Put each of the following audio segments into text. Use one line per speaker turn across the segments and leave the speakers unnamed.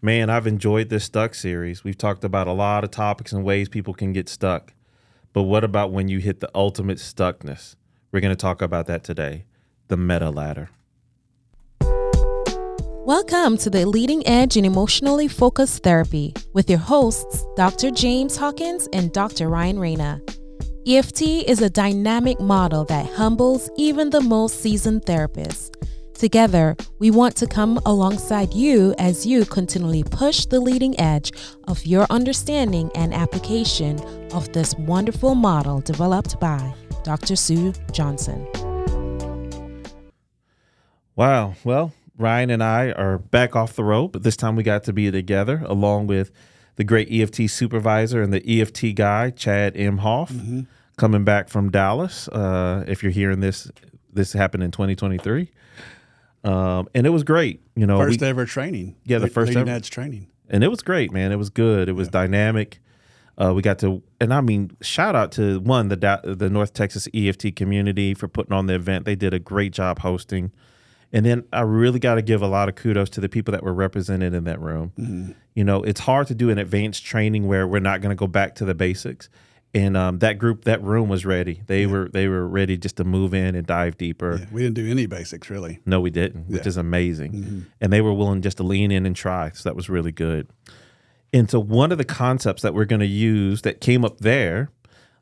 Man, I've enjoyed this Stuck series. We've talked about a lot of topics and ways people can get stuck. But what about when you hit the ultimate stuckness? We're going to talk about that today the meta ladder.
Welcome to the Leading Edge in Emotionally Focused Therapy with your hosts, Dr. James Hawkins and Dr. Ryan Rana. EFT is a dynamic model that humbles even the most seasoned therapists. Together, we want to come alongside you as you continually push the leading edge of your understanding and application of this wonderful model developed by Dr. Sue Johnson.
Wow. Well, Ryan and I are back off the road, but this time we got to be together along with the great EFT supervisor and the EFT guy, Chad Imhoff, mm-hmm. coming back from Dallas. Uh, if you're hearing this, this happened in 2023. Um, and it was great. You know,
first we, ever training.
Yeah, the Le- first
ever edge training,
and it was great, man. It was good. It was yeah. dynamic. Uh, we got to, and I mean, shout out to one the the North Texas EFT community for putting on the event. They did a great job hosting, and then I really got to give a lot of kudos to the people that were represented in that room. Mm-hmm. You know, it's hard to do an advanced training where we're not going to go back to the basics and um, that group, that room was ready. They yeah. were they were ready just to move in and dive deeper.
Yeah, we didn't do any basics really.
No, we didn't, which yeah. is amazing. Mm-hmm. And they were willing just to lean in and try. So that was really good. And so one of the concepts that we're going to use that came up there,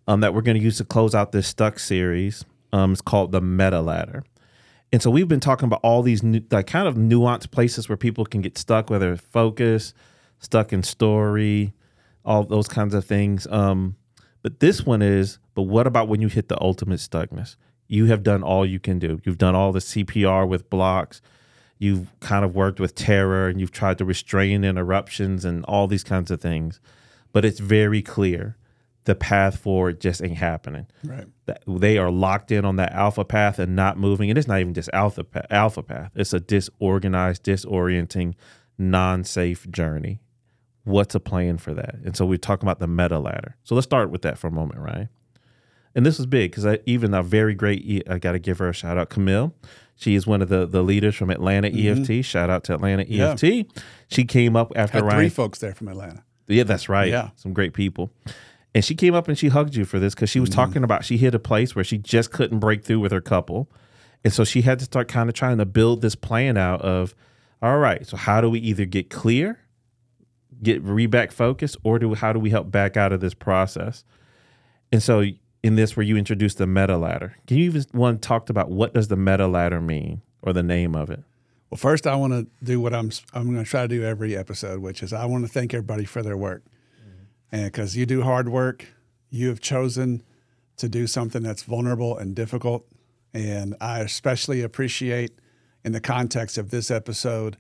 um, that we're going to use to close out this stuck series, um, is called the meta ladder. And so we've been talking about all these new, like kind of nuanced places where people can get stuck, whether focus, stuck in story, all those kinds of things. Um, but this one is, but what about when you hit the ultimate stuckness? You have done all you can do. You've done all the CPR with blocks. You've kind of worked with terror and you've tried to restrain interruptions and all these kinds of things. But it's very clear the path forward just ain't happening.
Right.
They are locked in on that alpha path and not moving. And it's not even just alpha alpha path. It's a disorganized, disorienting, non-safe journey what's a plan for that? And so we talk about the meta ladder. So let's start with that for a moment, right? And this is big because even a very great, I got to give her a shout out, Camille. She is one of the, the leaders from Atlanta mm-hmm. EFT. Shout out to Atlanta yeah. EFT. She came up after Ryan.
Three folks there from Atlanta.
Yeah, that's right. Yeah, some great people. And she came up and she hugged you for this because she was mm-hmm. talking about she hit a place where she just couldn't break through with her couple, and so she had to start kind of trying to build this plan out of, all right, so how do we either get clear get re back focus, or do how do we help back out of this process? And so in this, where you introduce the meta ladder, can you even one talked about what does the meta ladder mean or the name of it?
Well, first, I want to do what I'm I'm going to try to do every episode, which is I want to thank everybody for their work, mm-hmm. and because you do hard work, you have chosen to do something that's vulnerable and difficult, and I especially appreciate in the context of this episode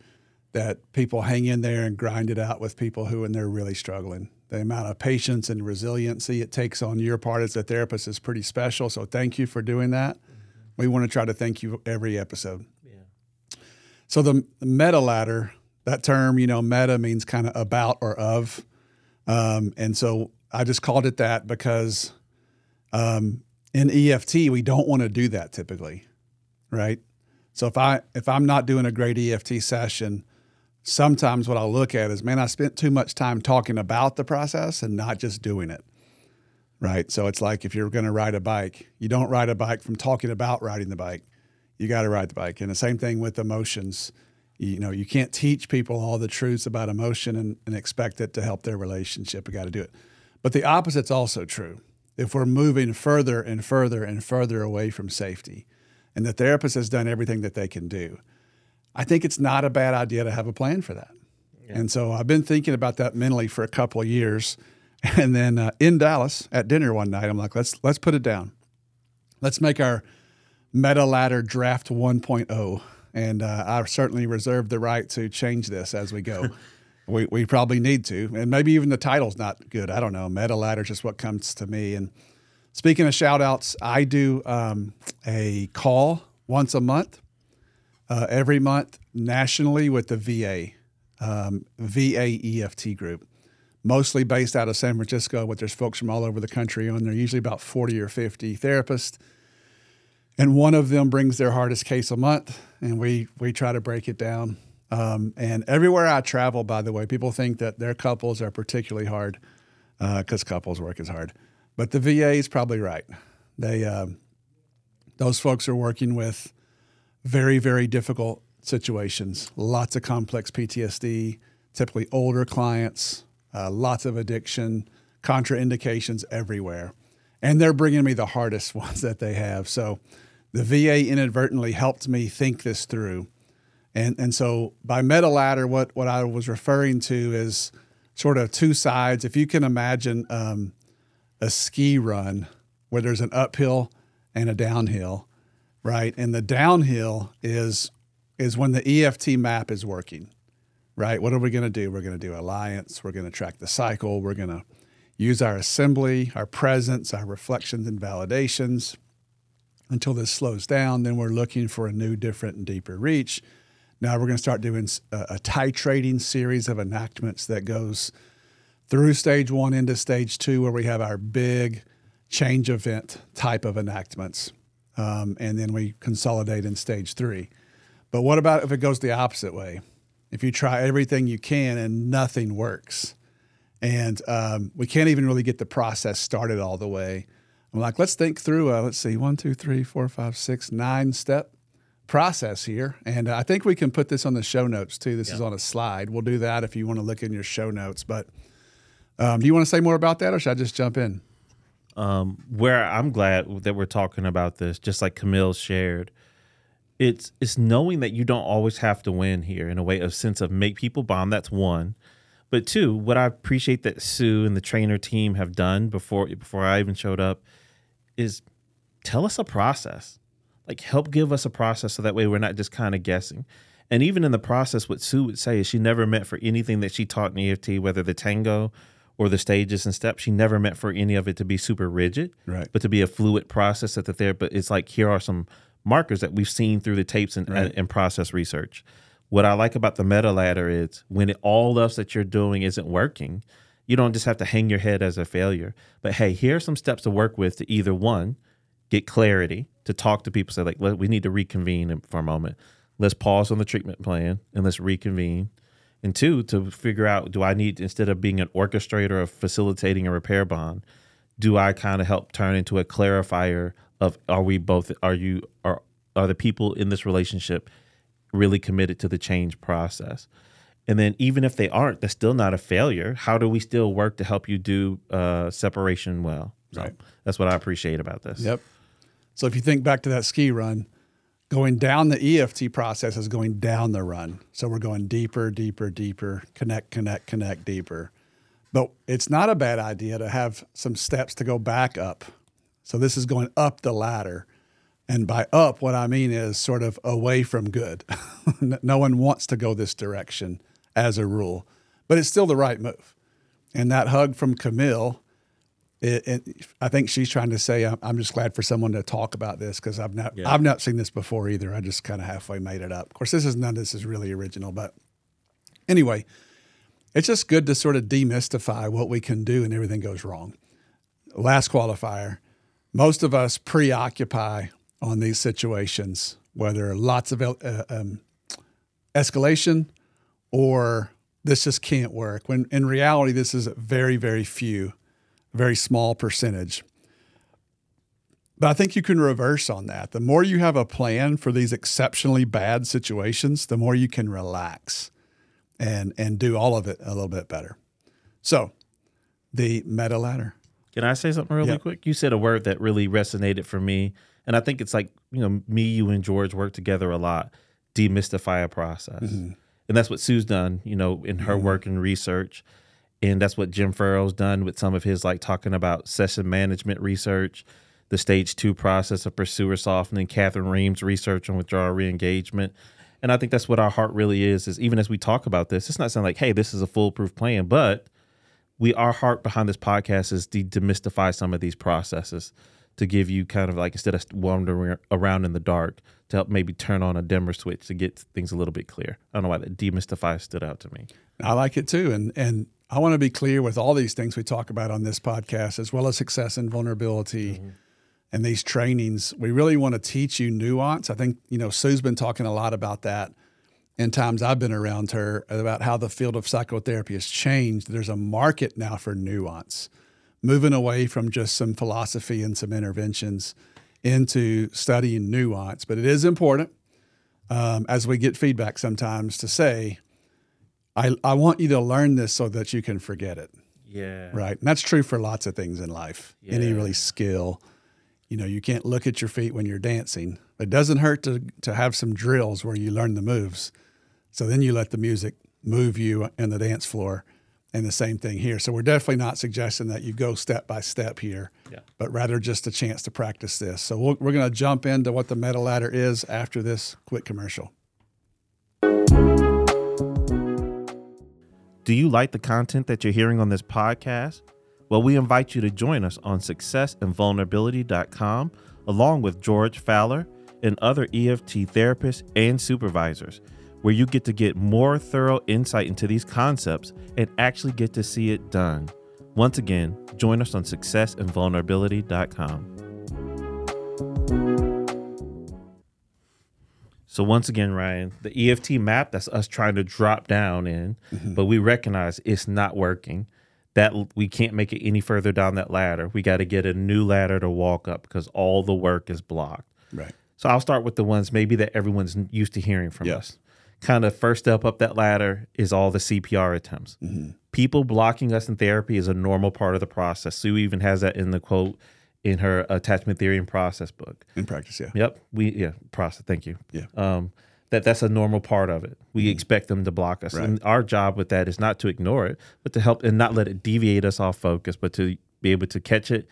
that people hang in there and grind it out with people who and they're really struggling. The amount of patience and resiliency it takes on your part as a therapist is pretty special. So thank you for doing that. Mm-hmm. We want to try to thank you every episode. Yeah. So the meta ladder, that term, you know, meta means kind of about or of. Um, and so I just called it that because um, in EFT we don't want to do that typically, right? So if I if I'm not doing a great EFT session, sometimes what I look at is, man, I spent too much time talking about the process and not just doing it. Right. So it's like if you're going to ride a bike, you don't ride a bike from talking about riding the bike. You got to ride the bike. And the same thing with emotions. You know, you can't teach people all the truths about emotion and, and expect it to help their relationship. You got to do it. But the opposite's also true. If we're moving further and further and further away from safety, and the therapist has done everything that they can do, I think it's not a bad idea to have a plan for that. Yeah. And so I've been thinking about that mentally for a couple of years. And then uh, in Dallas at dinner one night, I'm like, let's let's put it down. Let's make our meta ladder draft 1.0. And uh, I certainly reserve the right to change this as we go. we, we probably need to. And maybe even the title's not good. I don't know. Meta ladder is just what comes to me. And speaking of shout outs, I do um, a call once a month uh, every month nationally with the VA, um, VA EFT group, mostly based out of San Francisco, but there's folks from all over the country on there, usually about 40 or 50 therapists. And one of them brings their hardest case a month, and we, we try to break it down. Um, and everywhere I travel, by the way, people think that their couples are particularly hard because uh, couples work is hard. But the VA is probably right. They um, those folks are working with very very difficult situations, lots of complex PTSD, typically older clients, uh, lots of addiction, contraindications everywhere, and they're bringing me the hardest ones that they have. So the VA inadvertently helped me think this through. And, and so by meta ladder, what, what I was referring to is sort of two sides. If you can imagine um, a ski run where there's an uphill and a downhill, right? And the downhill is is when the EFT map is working, right? What are we going to do? We're going to do alliance. We're going to track the cycle. We're going to use our assembly, our presence, our reflections and validations until this slows down. Then we're looking for a new, different, and deeper reach. Now we're going to start doing a, a titrating series of enactments that goes through stage one into stage two, where we have our big change event type of enactments. Um, and then we consolidate in stage three. But what about if it goes the opposite way? If you try everything you can and nothing works, and um, we can't even really get the process started all the way. I'm like, let's think through. A, let's see, one, two, three, four, five, six, nine step process here. And I think we can put this on the show notes too. This yeah. is on a slide. We'll do that if you want to look in your show notes. But um, do you want to say more about that or should I just jump in?
Um, where I'm glad that we're talking about this, just like Camille shared, it's it's knowing that you don't always have to win here in a way of sense of make people bond. That's one. But two, what I appreciate that Sue and the trainer team have done before before I even showed up is tell us a process like help give us a process so that way we're not just kind of guessing. And even in the process, what Sue would say is she never meant for anything that she taught in EFT, whether the tango or the stages and steps, she never meant for any of it to be super rigid,
right.
but to be a fluid process that the there. But it's like here are some markers that we've seen through the tapes and, right. and, and process research. What I like about the meta ladder is when it, all else that you're doing isn't working, you don't just have to hang your head as a failure. But hey, here are some steps to work with to either one, get clarity, to talk to people, say like, we need to reconvene for a moment. Let's pause on the treatment plan and let's reconvene. And two, to figure out, do I need instead of being an orchestrator of facilitating a repair bond, do I kind of help turn into a clarifier of are we both are you are are the people in this relationship really committed to the change process? And then even if they aren't, that's still not a failure. How do we still work to help you do uh, separation well? So right. that's what I appreciate about this.
Yep. So if you think back to that ski run, going down the EFT process is going down the run. So we're going deeper, deeper, deeper, connect, connect, connect deeper. But it's not a bad idea to have some steps to go back up. So this is going up the ladder. And by up, what I mean is sort of away from good. no one wants to go this direction as a rule, but it's still the right move. And that hug from Camille it, it, I think she's trying to say I'm just glad for someone to talk about this because I've not yeah. I've not seen this before either. I just kind of halfway made it up. Of course, this is none this is really original, but anyway, it's just good to sort of demystify what we can do and everything goes wrong. Last qualifier, most of us preoccupy on these situations, whether lots of uh, um, escalation or this just can't work. When in reality, this is very very few very small percentage. But I think you can reverse on that. The more you have a plan for these exceptionally bad situations, the more you can relax and and do all of it a little bit better. So, the meta ladder.
Can I say something really yep. quick? You said a word that really resonated for me, and I think it's like you know me, you, and George work together a lot. Demystify a process, mm-hmm. and that's what Sue's done. You know, in her mm-hmm. work and research and that's what Jim Furrow's done with some of his like talking about session management research, the stage two process of pursuer softening, Kathryn Rheem's research on withdrawal reengagement. And I think that's what our heart really is, is even as we talk about this, it's not saying like, hey, this is a foolproof plan, but we our heart behind this podcast is to demystify some of these processes to give you kind of like instead of wandering around in the dark to help maybe turn on a dimmer switch to get things a little bit clear. I don't know why that demystify stood out to me.
I like it too. And and I want to be clear with all these things we talk about on this podcast, as well as Success in Vulnerability mm-hmm. and these trainings. We really want to teach you nuance. I think, you know, Sue's been talking a lot about that. in times I've been around her about how the field of psychotherapy has changed. There's a market now for nuance, moving away from just some philosophy and some interventions into studying nuance. But it is important um, as we get feedback sometimes to say, I, I want you to learn this so that you can forget it.
Yeah.
Right. And that's true for lots of things in life.
yeah.
Any really skill. You know, you can't look at your feet when you're dancing. It doesn't hurt to, to have some drills where you learn the moves. So then you let the music move you in the dance floor. And the same thing here. So we're definitely not suggesting that you go step by step here,
Yeah.
but rather just a chance to practice this. So we'll, we're going to jump into what the meta ladder is after this quick commercial.
Do you like the content that you're hearing on this podcast? Well, we invite you to join us on successinvulnerability.com along with George Faller and other EFT therapists and supervisors, where you get to get more thorough insight into these concepts and actually get to see it done. Once again, join us on successinvulnerability.com. So once again, Ryan, the EFT map that's us trying to drop down in, but we recognize it's not working. That we can't make it any further down that ladder. We got to get a new ladder to walk up because all the work is blocked.
Right.
So I'll start with the ones maybe that everyone's used to hearing from
Yeah.
us. Kind of first step up that ladder is all the CPR attempts.
Mm-hmm.
People blocking us in therapy is a normal part of the process. Sue even has that in the quote in her attachment theory and process book.
In practice, yeah.
Yep. We yeah, process. Thank you.
Yeah.
Um, that that's a normal part of it. We expect them to block us,
Right.
and our job with that is not to ignore it, but to help and not let it deviate us off focus, but to be able to catch it,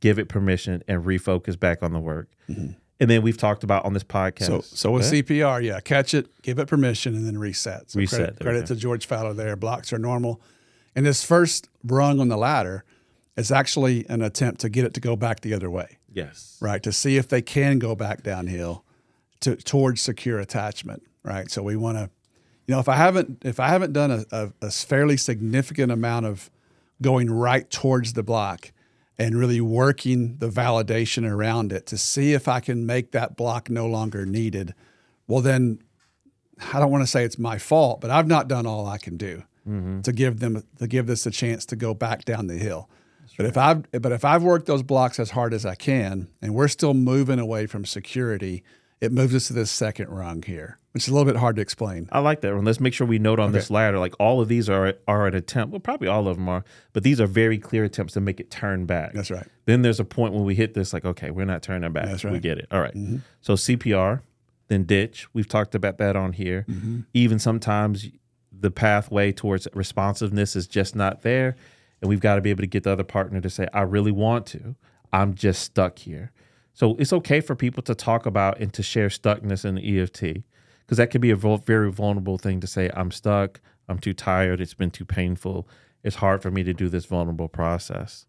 give it permission, and refocus back on the work. And then we've talked about on this podcast.
So, so with. CPR, yeah, catch it, give it permission, and then reset. So
Reset,
Credit, credit to George Faller there. Blocks are normal. And this first rung on the ladder is actually an attempt to get it to go back the other way,
yes,
right? To see if they can go back downhill to towards secure attachment, right? So we want to, you know, if I haven't if I haven't done a, a, a fairly significant amount of going right towards the block and really working the validation around it to see if I can make that block no longer needed, well then I don't want to say it's my fault, but I've not done all I can do mm-hmm. to give them to give this a chance to go back down the hill. But if I've but if I've worked those blocks as hard as I can, and we're still moving away from security, it moves us to this second rung here, which is a little bit hard to explain.
I like that one. Let's make sure we note on this ladder, like all of these are are an attempt. Well, probably all of them are, but these are very clear attempts to make it turn back.
That's right.
Then there's a point when we hit this, like, okay, we're not turning back.
That's right.
We get it. All right. So CPR, then ditch. We've talked about that on here.
Mm-hmm.
Even sometimes the pathway towards responsiveness is just not there. And we've got to be able to get the other partner to say, I really want to. I'm just stuck here. So it's okay for people to talk about and to share stuckness in the EFT because that can be a very vulnerable thing to say, I'm stuck. I'm too tired. It's been too painful. It's hard for me to do this vulnerable process.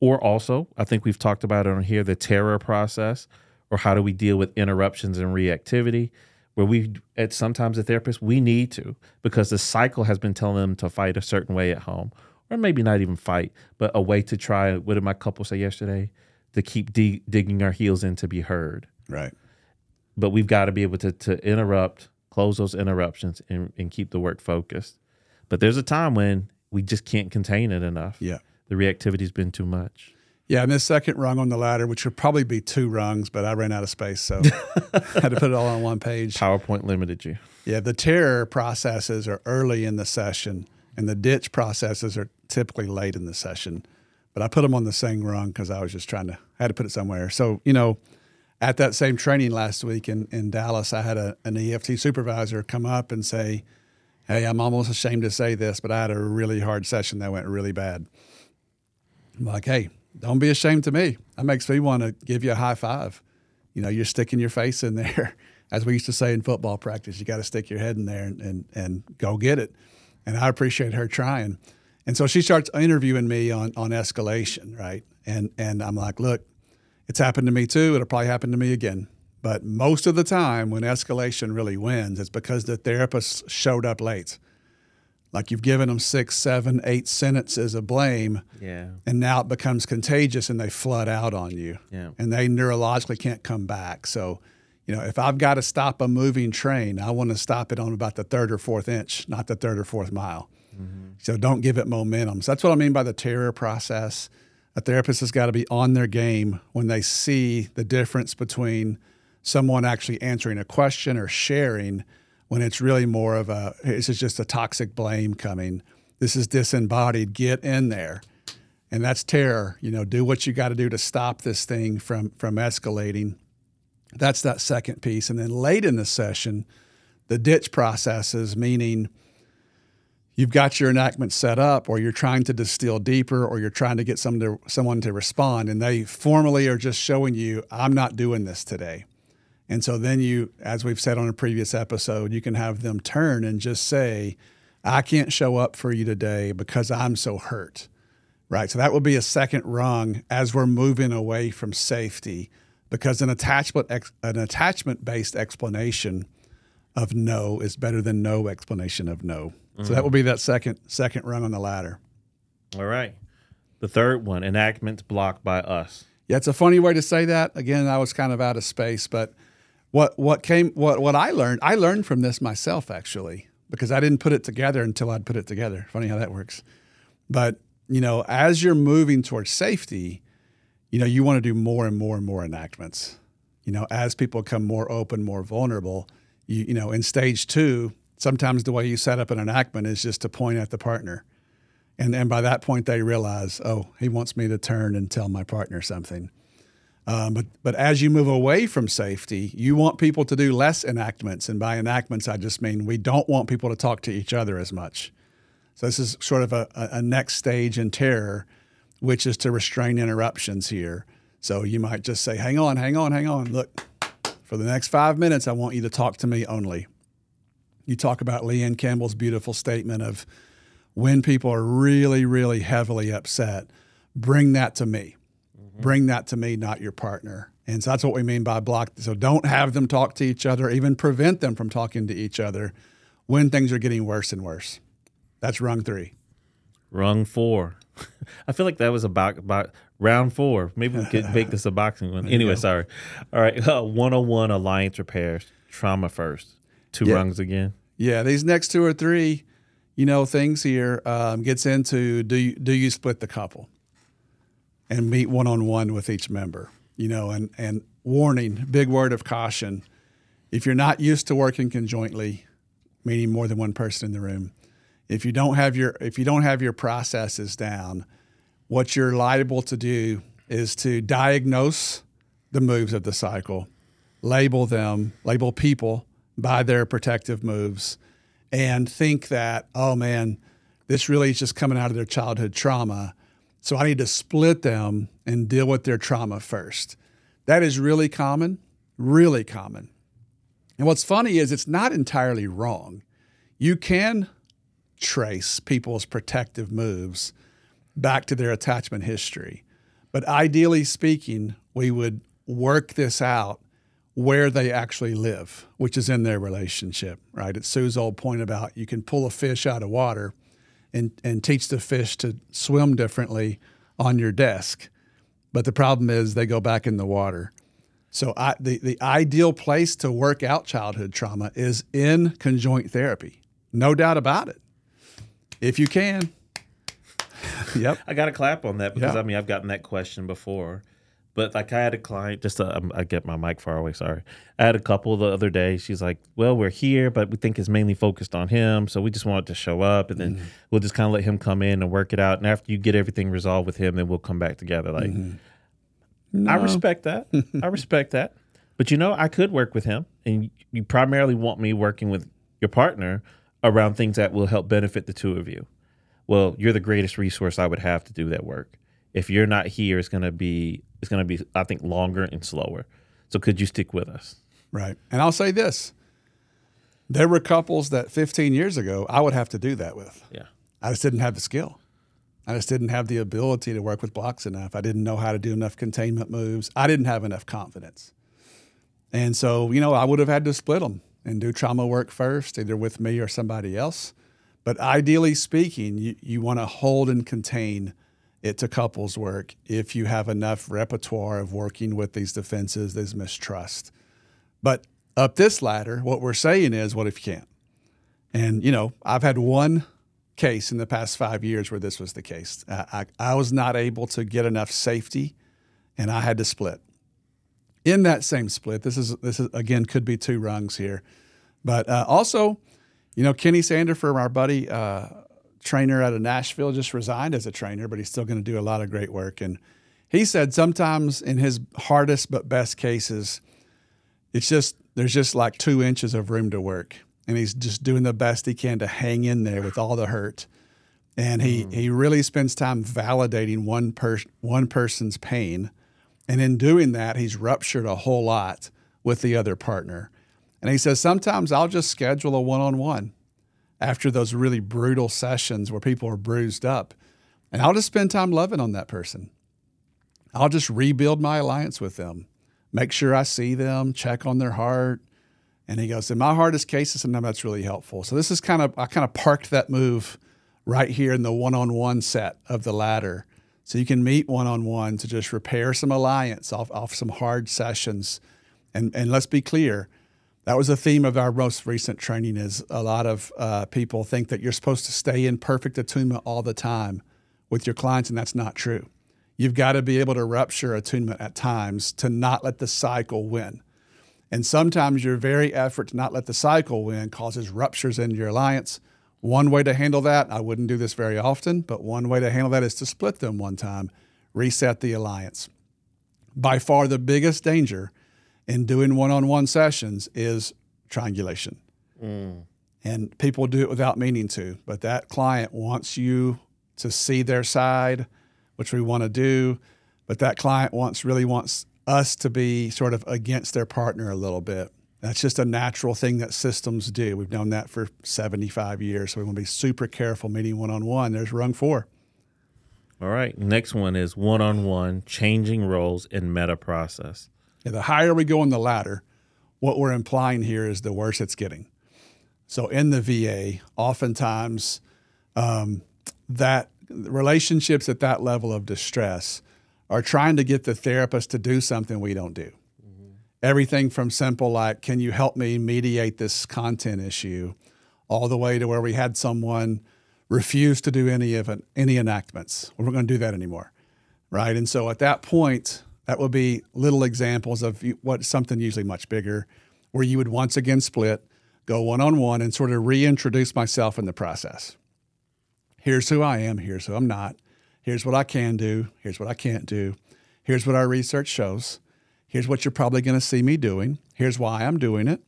Or also, I think we've talked about it on here the terror process, or how do we deal with interruptions and reactivity, where we, at sometimes a therapist, we need to because the cycle has been telling them to fight a certain way at home, or maybe not even fight, but a way to try, what did my couple say yesterday? To keep dig- digging our heels in to be heard.
Right.
But we've got to be able to, to interrupt, close those interruptions, and, and keep the work focused. But there's a time when we just can't contain it enough.
Yeah.
The reactivity's been too much.
Yeah, and this second rung on the ladder, which would probably be two rungs, but I ran out of space, so I had to put it all on one page.
PowerPoint limited you.
Yeah, the terror processes are early in the session, and the ditch processes are typically late in the session. But I put them on the same rung because I was just trying to I had to put it somewhere. So you know, at that same training last week in in Dallas, I had a, an EFT supervisor come up and say, "Hey, I'm almost ashamed to say this, but I had a really hard session that went really bad." I'm like, "Hey, don't be ashamed to me. That makes me want to give you a high five. You know, you're sticking your face in there." As we used to say in football practice, you got to stick your head in there and, and, and go get it. And I appreciate her trying. And so she starts interviewing me on, on escalation, right? And and I'm like, look, it's happened to me too. It'll probably happen to me again. But most of the time, when escalation really wins, it's because the therapist showed up late. Like you've given them six, seven, eight sentences of blame,
Yeah.
and now it becomes contagious and they flood out on you.
Yeah.
And they neurologically can't come back. So, You know, if I've got to stop a moving train, I want to stop it on about the third or fourth inch, not the third or fourth mile. Mm-hmm. So don't give it momentum. So that's what I mean by the terror process. A therapist has got to be on their game when they see the difference between someone actually answering a question or sharing when it's really more of a this is just a toxic blame coming. This is disembodied. Get in there. And that's terror. You know, do what you got to do to stop this thing from from escalating. That's that second piece. And then late in the session, the ditch processes, meaning you've got your enactment set up or you're trying to distill deeper or you're trying to get someone to, someone to respond and they formally are just showing you i'm not doing this today. And so then you as we've said on a previous episode you can have them turn and just say i can't show up for you today because i'm so hurt. Right? So that would be a second rung as we're moving away from safety because an attachment an attachment based explanation of no is better than no explanation of no Mm-hmm. So that will be that second second rung on the ladder.
All right. The third one, enactments blocked by us.
Yeah, it's a funny way to say that. Again, I was kind of out of space, but what what came what what I learned, I learned from this myself actually, because I didn't put it together until I'd put it together. Funny how that works. But, you know, as you're moving towards safety, you know, you want to do more and more and more enactments. You know, as people become more open, more vulnerable, you you know, in stage 2, sometimes the way you set up an enactment is just to point at the partner. And, and by that point, they realize, oh, he wants me to turn and tell my partner something. Um, but, but as you move away from safety, you want people to do less enactments. And by enactments, I just mean we don't want people to talk to each other as much. So this is sort of a, a next stage in terror, which is to restrain interruptions here. So you might just say, hang on, hang on, hang on. Look, for the next five minutes, I want you to talk to me only you talk about Leanne Campbell's beautiful statement of when people are really, really heavily upset, bring that to me. Mm-hmm. Bring that to me, not your partner. And so that's what we mean by block. So don't have them talk to each other, even prevent them from talking to each other when things are getting worse and worse. That's rung three.
Rung four. I feel like that was about about round four. Maybe we could make this a boxing one. Anyway, sorry. All right. Uh, One-on-One Alliance Repairs. Trauma first two yeah. rungs again.
Yeah, these next two or three, you know, things here um, gets into do you, do you split the couple and meet one on one with each member, you know, and and warning, big word of caution, if you're not used to working conjointly, meaning more than one person in the room, if you don't have your if you don't have your processes down, what you're liable to do is to diagnose the moves of the cycle, label them, label people, by their protective moves and think that, oh man, this really is just coming out of their childhood trauma. So I need to split them and deal with their trauma first. That is really common, really common. And what's funny is it's not entirely wrong. You can trace people's protective moves back to their attachment history. But ideally speaking, we would work this out where they actually live, which is in their relationship, right? It's Sue's old point about you can pull a fish out of water and, and teach the fish to swim differently on your desk. But the problem is they go back in the water. So I, the, the ideal place to work out childhood trauma is in conjoint therapy. No doubt about it. If you can. yep.
I got to clap on that because yep. I mean, I've gotten that question before. But like I had a client, just to, um, I get my mic far away. Sorry, I had a couple the other day. She's like, "Well, we're here, but we think it's mainly focused on him, so we just wanted to show up, and then mm-hmm. we'll just kind of let him come in and work it out. And after you get everything resolved with him, then we'll come back together." Like, mm-hmm. no. I respect that. I respect that. But you know, I could work with him, and you primarily want me working with your partner around things that will help benefit the two of you. Well, you're the greatest resource I would have to do that work. If you're not here, it's going to be it's going to be, I think, longer and slower. So could you stick with us?
Right. And I'll say this there were couples that 15 years ago I would have to do that with.
Yeah.
I just didn't have the skill. I just didn't have the ability to work with blocks enough. I didn't know how to do enough containment moves. I didn't have enough confidence. And so, you know, I would have had to split them and do trauma work first, either with me or somebody else. But ideally speaking, you, you want to hold and contain it to couples work if you have enough repertoire of working with these defenses, this mistrust. But up this ladder, what we're saying is, what if you can't? And, you know, I've had one case in the past five years where this was the case. I, I, I was not able to get enough safety and I had to split. In that same split, this is, this is again, could be two rungs here. But uh, also, you know, Kenny Sanderfer, our buddy, uh, trainer out of Nashville, just resigned as a trainer, but he's still going to do a lot of great work. And he said sometimes in his hardest but best cases, it's just there's just like two inches of room to work, and he's just doing the best he can to hang in there with all the hurt. And he mm. he really spends time validating one person one person's pain, and in doing that, he's ruptured a whole lot with the other partner. And he says sometimes I'll just schedule a one on one after those really brutal sessions where people are bruised up. And I'll just spend time loving on that person. I'll just rebuild my alliance with them, make sure I see them, check on their heart. And he goes, In my hardest cases, sometimes that's really helpful. So this is kind of, I kind of parked that move right here in the one on one set of the ladder. So you can meet one on one to just repair some alliance off, off some hard sessions. And, and let's be clear, that was a theme of our most recent training is a lot of uh, people think that you're supposed to stay in perfect attunement all the time with your clients and that's not true you've got to be able to rupture attunement at times to not let the cycle win and sometimes your very effort to not let the cycle win causes ruptures in your alliance one way to handle that i wouldn't do this very often but one way to handle that is to split them one time reset the alliance by far the biggest danger in doing one-on-one sessions is triangulation. Mm. And people do it without meaning to, but that client wants you to see their side, which we want to do, but that client wants really wants us to be sort of against their partner a little bit. That's just a natural thing that systems do. We've known that for 75 years. So we want to be super careful meeting one on one. There's rung four.
All right. Next one is one on one, changing roles in meta process.
Yeah, the higher we go in the ladder, what we're implying here is the worse it's getting. So in the VA, oftentimes um, that relationships at that level of distress are trying to get the therapist to do something we don't do. Everything from simple like, can you help me mediate this content issue, all the way to where we had someone refuse to do any of an, any enactments. We're not going to do that anymore, right? And so at that point, that would be little examples of what something usually much bigger, where you would once again split, go one on one, and sort of reintroduce myself in the process. Here's who I am. Here's who I'm not. Here's what I can do. Here's what I can't do. Here's what our research shows. Here's what you're probably going to see me doing. Here's why I'm doing it.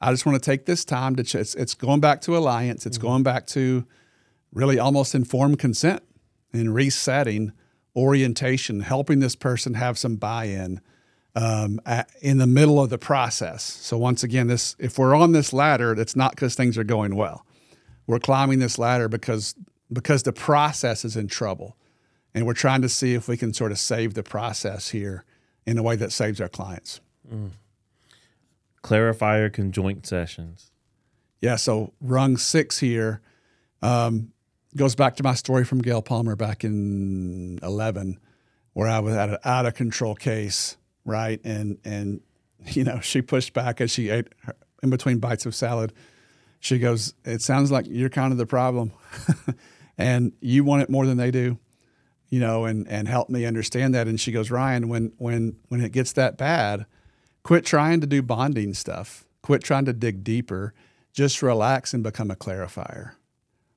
I just want to take this time to. Ch- it's, it's going back to alliance. It's mm-hmm. going back to really almost informed consent and resetting orientation, helping this person have some buy-in um, at, in the middle of the process. So once again, this if we're on this ladder, it's not because things are going well. We're climbing this ladder because because the process is in trouble, and we're trying to see if we can sort of save the process here in a way that saves our clients. Mm.
Clarifier conjoint sessions.
Yeah. So rung six here. Um, goes back to my story from Gail Palmer back in 11 where I was at an out of control case, right? And and you know, she pushed back as she ate her, in between bites of salad. She goes, "It sounds like you're kind of the problem, and you want it more than they do, you know." And and help me understand that. And she goes, "Ryan, when when when it gets that bad, quit trying to do bonding stuff. Quit trying to dig deeper. Just relax and become a clarifier."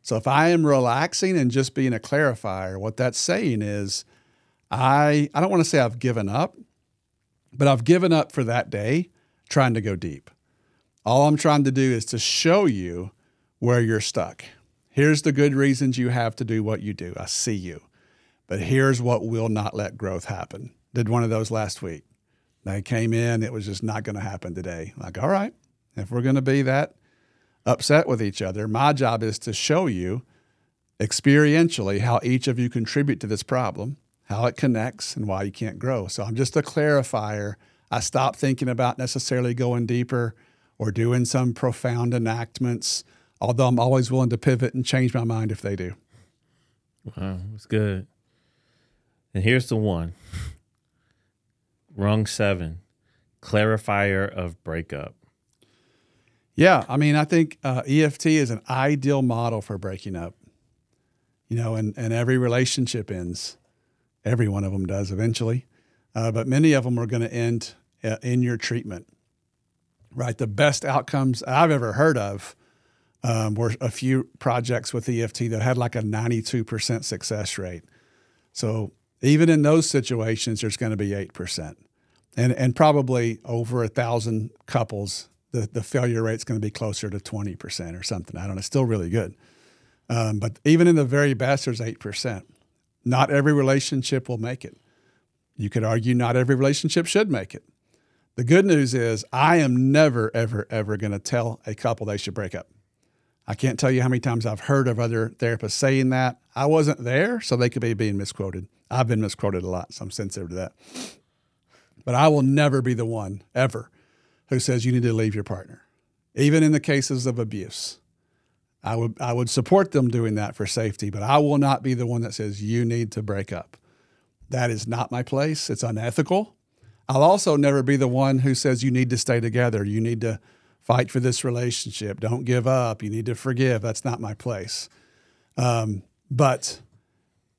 So if I am relaxing and just being a clarifier, what that's saying is I I don't want to say I've given up, but I've given up for that day trying to go deep. All I'm trying to do is to show you where you're stuck. Here's the good reasons you have to do what you do. I see you. But here's what will not let growth happen. Did one of those last week. They came in, it was just not going to happen today. Like, all right, if we're going to be that upset with each other. My job is to show you experientially how each of you contribute to this problem, how it connects, and why you can't grow. So I'm just a clarifier. I stop thinking about necessarily going deeper or doing some profound enactments, although I'm always willing to pivot and change my mind if they do.
Wow, that's good. And here's the one rung seven clarifier of breakup.
Yeah, I mean, I think uh, EFT is an ideal model for breaking up. You know, and, and every relationship ends. Every one of them does eventually, uh, but many of them are going to end uh, in your treatment. Right, the best outcomes I've ever heard of um, were a few projects with EFT that had like a 92% success rate. So even in those situations, there's going to be 8%. And, and probably over a thousand couples, the, the failure rate's going to be closer to 20% or something. I don't know. It's still really good. Um, but even in the very best, there's 8%. Not every relationship will make it. You could argue not every relationship should make it. The good news is, I am never, ever, ever going to tell a couple they should break up. I can't tell you how many times I've heard of other therapists saying that. I wasn't there, so they could be being misquoted. I've been misquoted a lot, so I'm sensitive to that. But I will never be the one, ever, who says you need to leave your partner, even in the cases of abuse. I would, I would support them doing that for safety, but I will not be the one that says you need to break up. That is not my place. It's unethical. I'll also never be the one who says you need to stay together. You need to fight for this relationship. Don't give up. You need to forgive. That's not my place. Um, but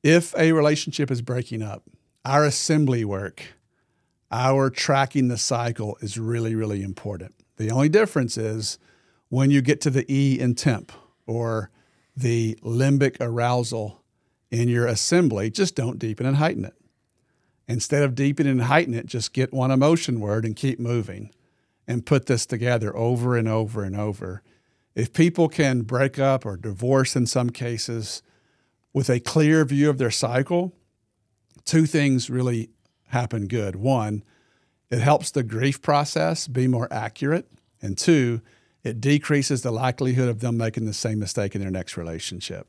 if a relationship is breaking up, our assembly work, our tracking the cycle is really, really important. The only difference is when you get to the E in temp or the limbic arousal in your assembly, just don't deepen and heighten it. Instead of deepening and heightening it, just get one emotion word and keep moving and put this together over and over and over. If people can break up or divorce in some cases with a clear view of their cycle, two things really happen good. One, it helps the grief process be more accurate. And two, it decreases the likelihood of them making the same mistake in their next relationship.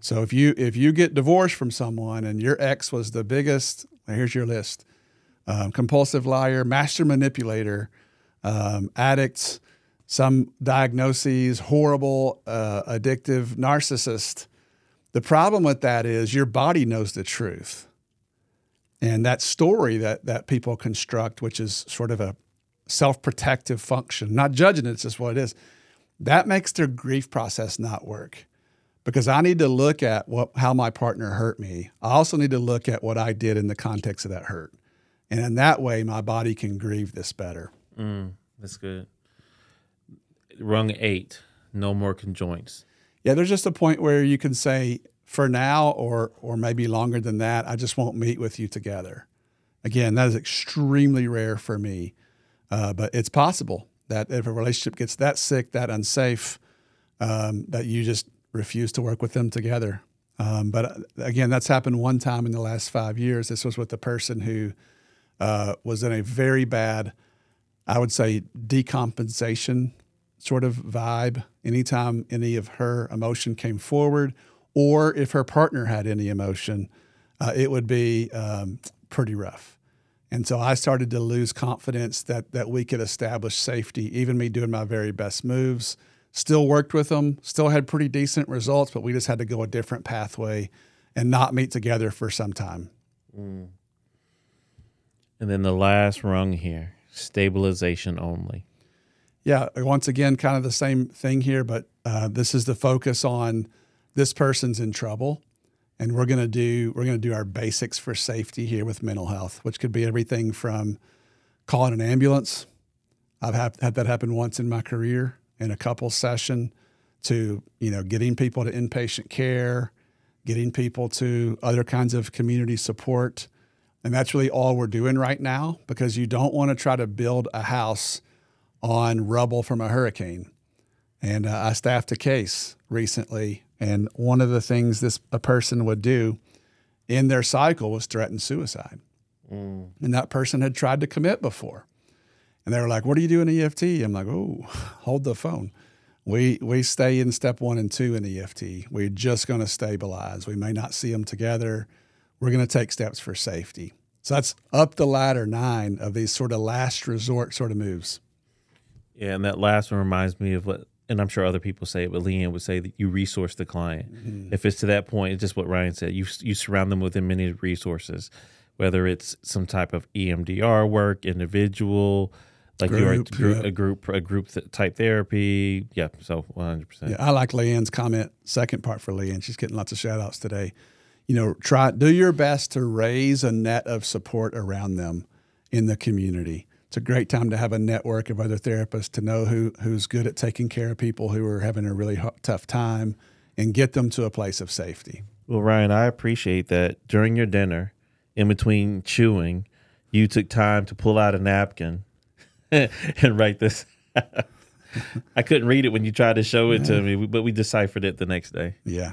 So if you if you get divorced from someone and your ex was the biggest, here's your list: um, compulsive liar, master manipulator, um, addicts, some diagnoses, horrible, uh, addictive narcissist. The problem with that is your body knows the truth. And that story that, that people construct, which is sort of a self protective function, not judging it, it's just what it is, that makes their grief process not work. Because I need to look at what, how my partner hurt me. I also need to look at what I did in the context of that hurt. And in that way, my body can grieve this better.
Mm, that's good. Rung eight, no more conjoints.
Yeah, there's just a point where you can say, for now, or or maybe longer than that, I just won't meet with you together. Again, that is extremely rare for me, uh, but it's possible that if a relationship gets that sick, that unsafe, um, that you just refuse to work with them together. Um, but uh, again, that's happened one time in the last five years. This was with the person who uh, was in a very bad I would say decompensation sort of vibe anytime any of her emotion came forward, or if her partner had any emotion, uh, it would be um, pretty rough. And so I started to lose confidence that that we could establish safety. Even me doing my very best moves, still worked with them, still had pretty decent results, but we just had to go a different pathway and not meet together for some time. Mm.
And then the last rung here stabilization only.
Yeah, once again, kind of the same thing here, but uh, this is the focus on this person's in trouble, and we're gonna do we're gonna do our basics for safety here with mental health, which could be everything from calling an ambulance. I've had, had that happen once in my career in a couple session to you know getting people to inpatient care, getting people to other kinds of community support and that's really all we're doing right now because you don't want to try to build a house on rubble from a hurricane. And uh, I staffed a case recently, and one of the things this a person would do in their cycle was threaten suicide. Mm. And that person had tried to commit before. And they were like, What are you doing EFT? I'm like, Oh, hold the phone. We, we stay in step one and two in EFT. We're just going to stabilize. We may not see them together we're going to take steps for safety. So that's up the ladder nine of these sort of last resort sort of moves.
Yeah, and that last one reminds me of what, and I'm sure other people say it, but Leanne would say that you resource the client. Mm-hmm. If it's to that point, it's just what Ryan said. You you surround them with many resources, whether it's some type of EMDR work, individual, like
Group,
a group,
yeah.
a group, a group th- type therapy. Yeah, so 100. percent
Yeah, I like Leanne's comment. Second part for Leanne. She's getting lots of shout outs today. You know, try do your best to raise a net of support around them in the community. It's a great time to have a network of other therapists to know who who's good at taking care of people who are having a really tough time and get them to a place of safety.
Well, Ryan, I appreciate that during your dinner, in between chewing, you took time to pull out a napkin and write this. I couldn't read it when you tried to show it to me, but we deciphered it the next day.
Yeah.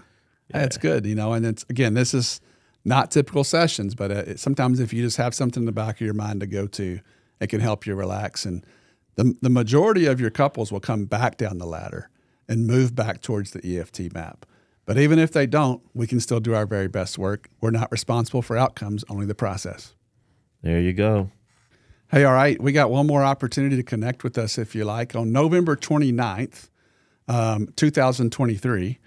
That's good, you know. And it's again, this is not typical sessions, but uh, it, sometimes if you just have something in the back of your mind to go to, it can help you relax. And the the majority of your couples will come back down the ladder and move back towards the EFT map. But even if they don't, we can still do our very best work. We're not responsible for outcomes, only the process.
There you go.
Hey, all right, we got one more opportunity to connect with us if you like. On November 29th, um, 2023,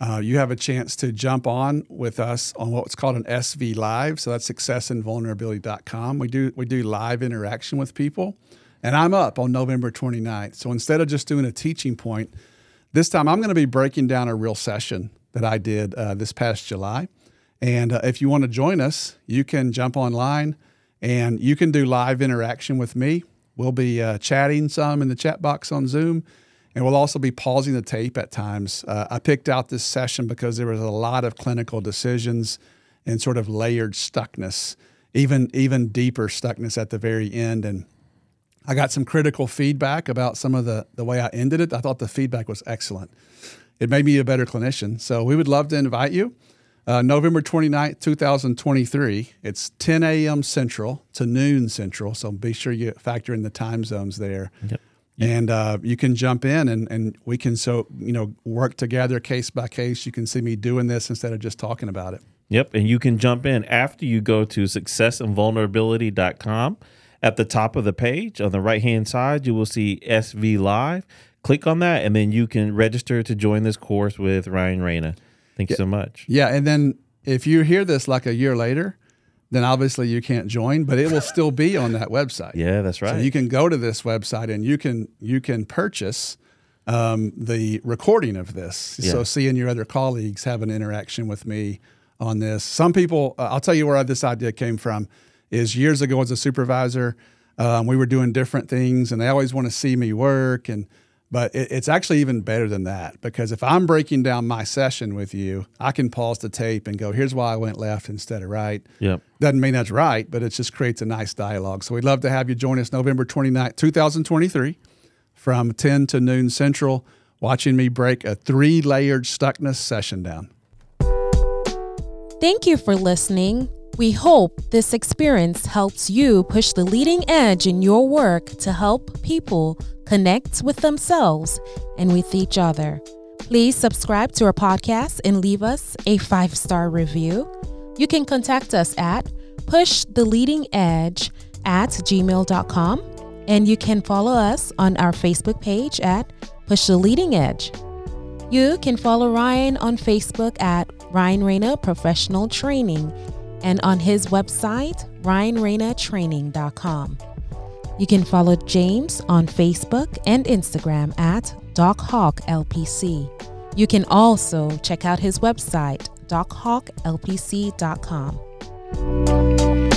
uh, you have a chance to jump on with us on what's called an SV Live. So that's successinvulnerability.com. We do, we do live interaction with people. And I'm up on November 29th. So instead of just doing a teaching point, this time I'm going to be breaking down a real session that I did uh, this past July. And uh, if you want to join us, you can jump online and you can do live interaction with me. We'll be uh, chatting some in the chat box on Zoom, and we'll also be pausing the tape at times. Uh, I picked out this session because there was a lot of clinical decisions and sort of layered stuckness, even even deeper stuckness at the very end. And I got some critical feedback about some of the the way I ended it. I thought the feedback was excellent. It made me a better clinician. So we would love to invite you. Uh, November 29th, 2023. It's 10 a.m. Central to noon Central. So be sure you factor in the time zones there.
Yep.
And uh, you can jump in and, and we can so you know work together case by case. You can see me doing this instead of just talking about it.
Yep. And you can jump in after you go to successinvulnerability.com. At the top of the page on the right hand side, you will see SV Live. Click on that, and then you can register to join this course with Ryan Rana. Thank you so much.
Yeah, and then if you hear this like a year later, then obviously you can't join, but it will still be on that website.
Yeah, that's right.
So you can go to this website and you can you can purchase um, the recording of this.
Yeah.
So seeing your other colleagues have an interaction with me on this. Some people, uh, I'll tell you where this idea came from. Is years ago as a supervisor, um, we were doing different things, and they always want to see me work. And but it, it's actually even better than that because if I'm breaking down my session with you, I can pause the tape and go, "Here's why I went left instead of right."
Yep.
Doesn't mean that's right, but it just creates a nice dialogue. So we'd love to have you join us November 29th, 2023, from 10 to noon Central, watching me break a three layered stuckness session down.
Thank you for listening. We hope this experience helps you push the leading edge in your work to help people connect with themselves and with each other. Please subscribe to our podcast and leave us a five star review. You can contact us at pushtheleadingedge at gmail.com and you can follow us on our Facebook page at Push the Leading Edge. You can follow Ryan on Facebook at Ryan Rana Professional Training and on his website, ryanranatraining.com. You can follow James on Facebook and Instagram at DocHawkLPC. You can also check out his website, dochawklpc.com.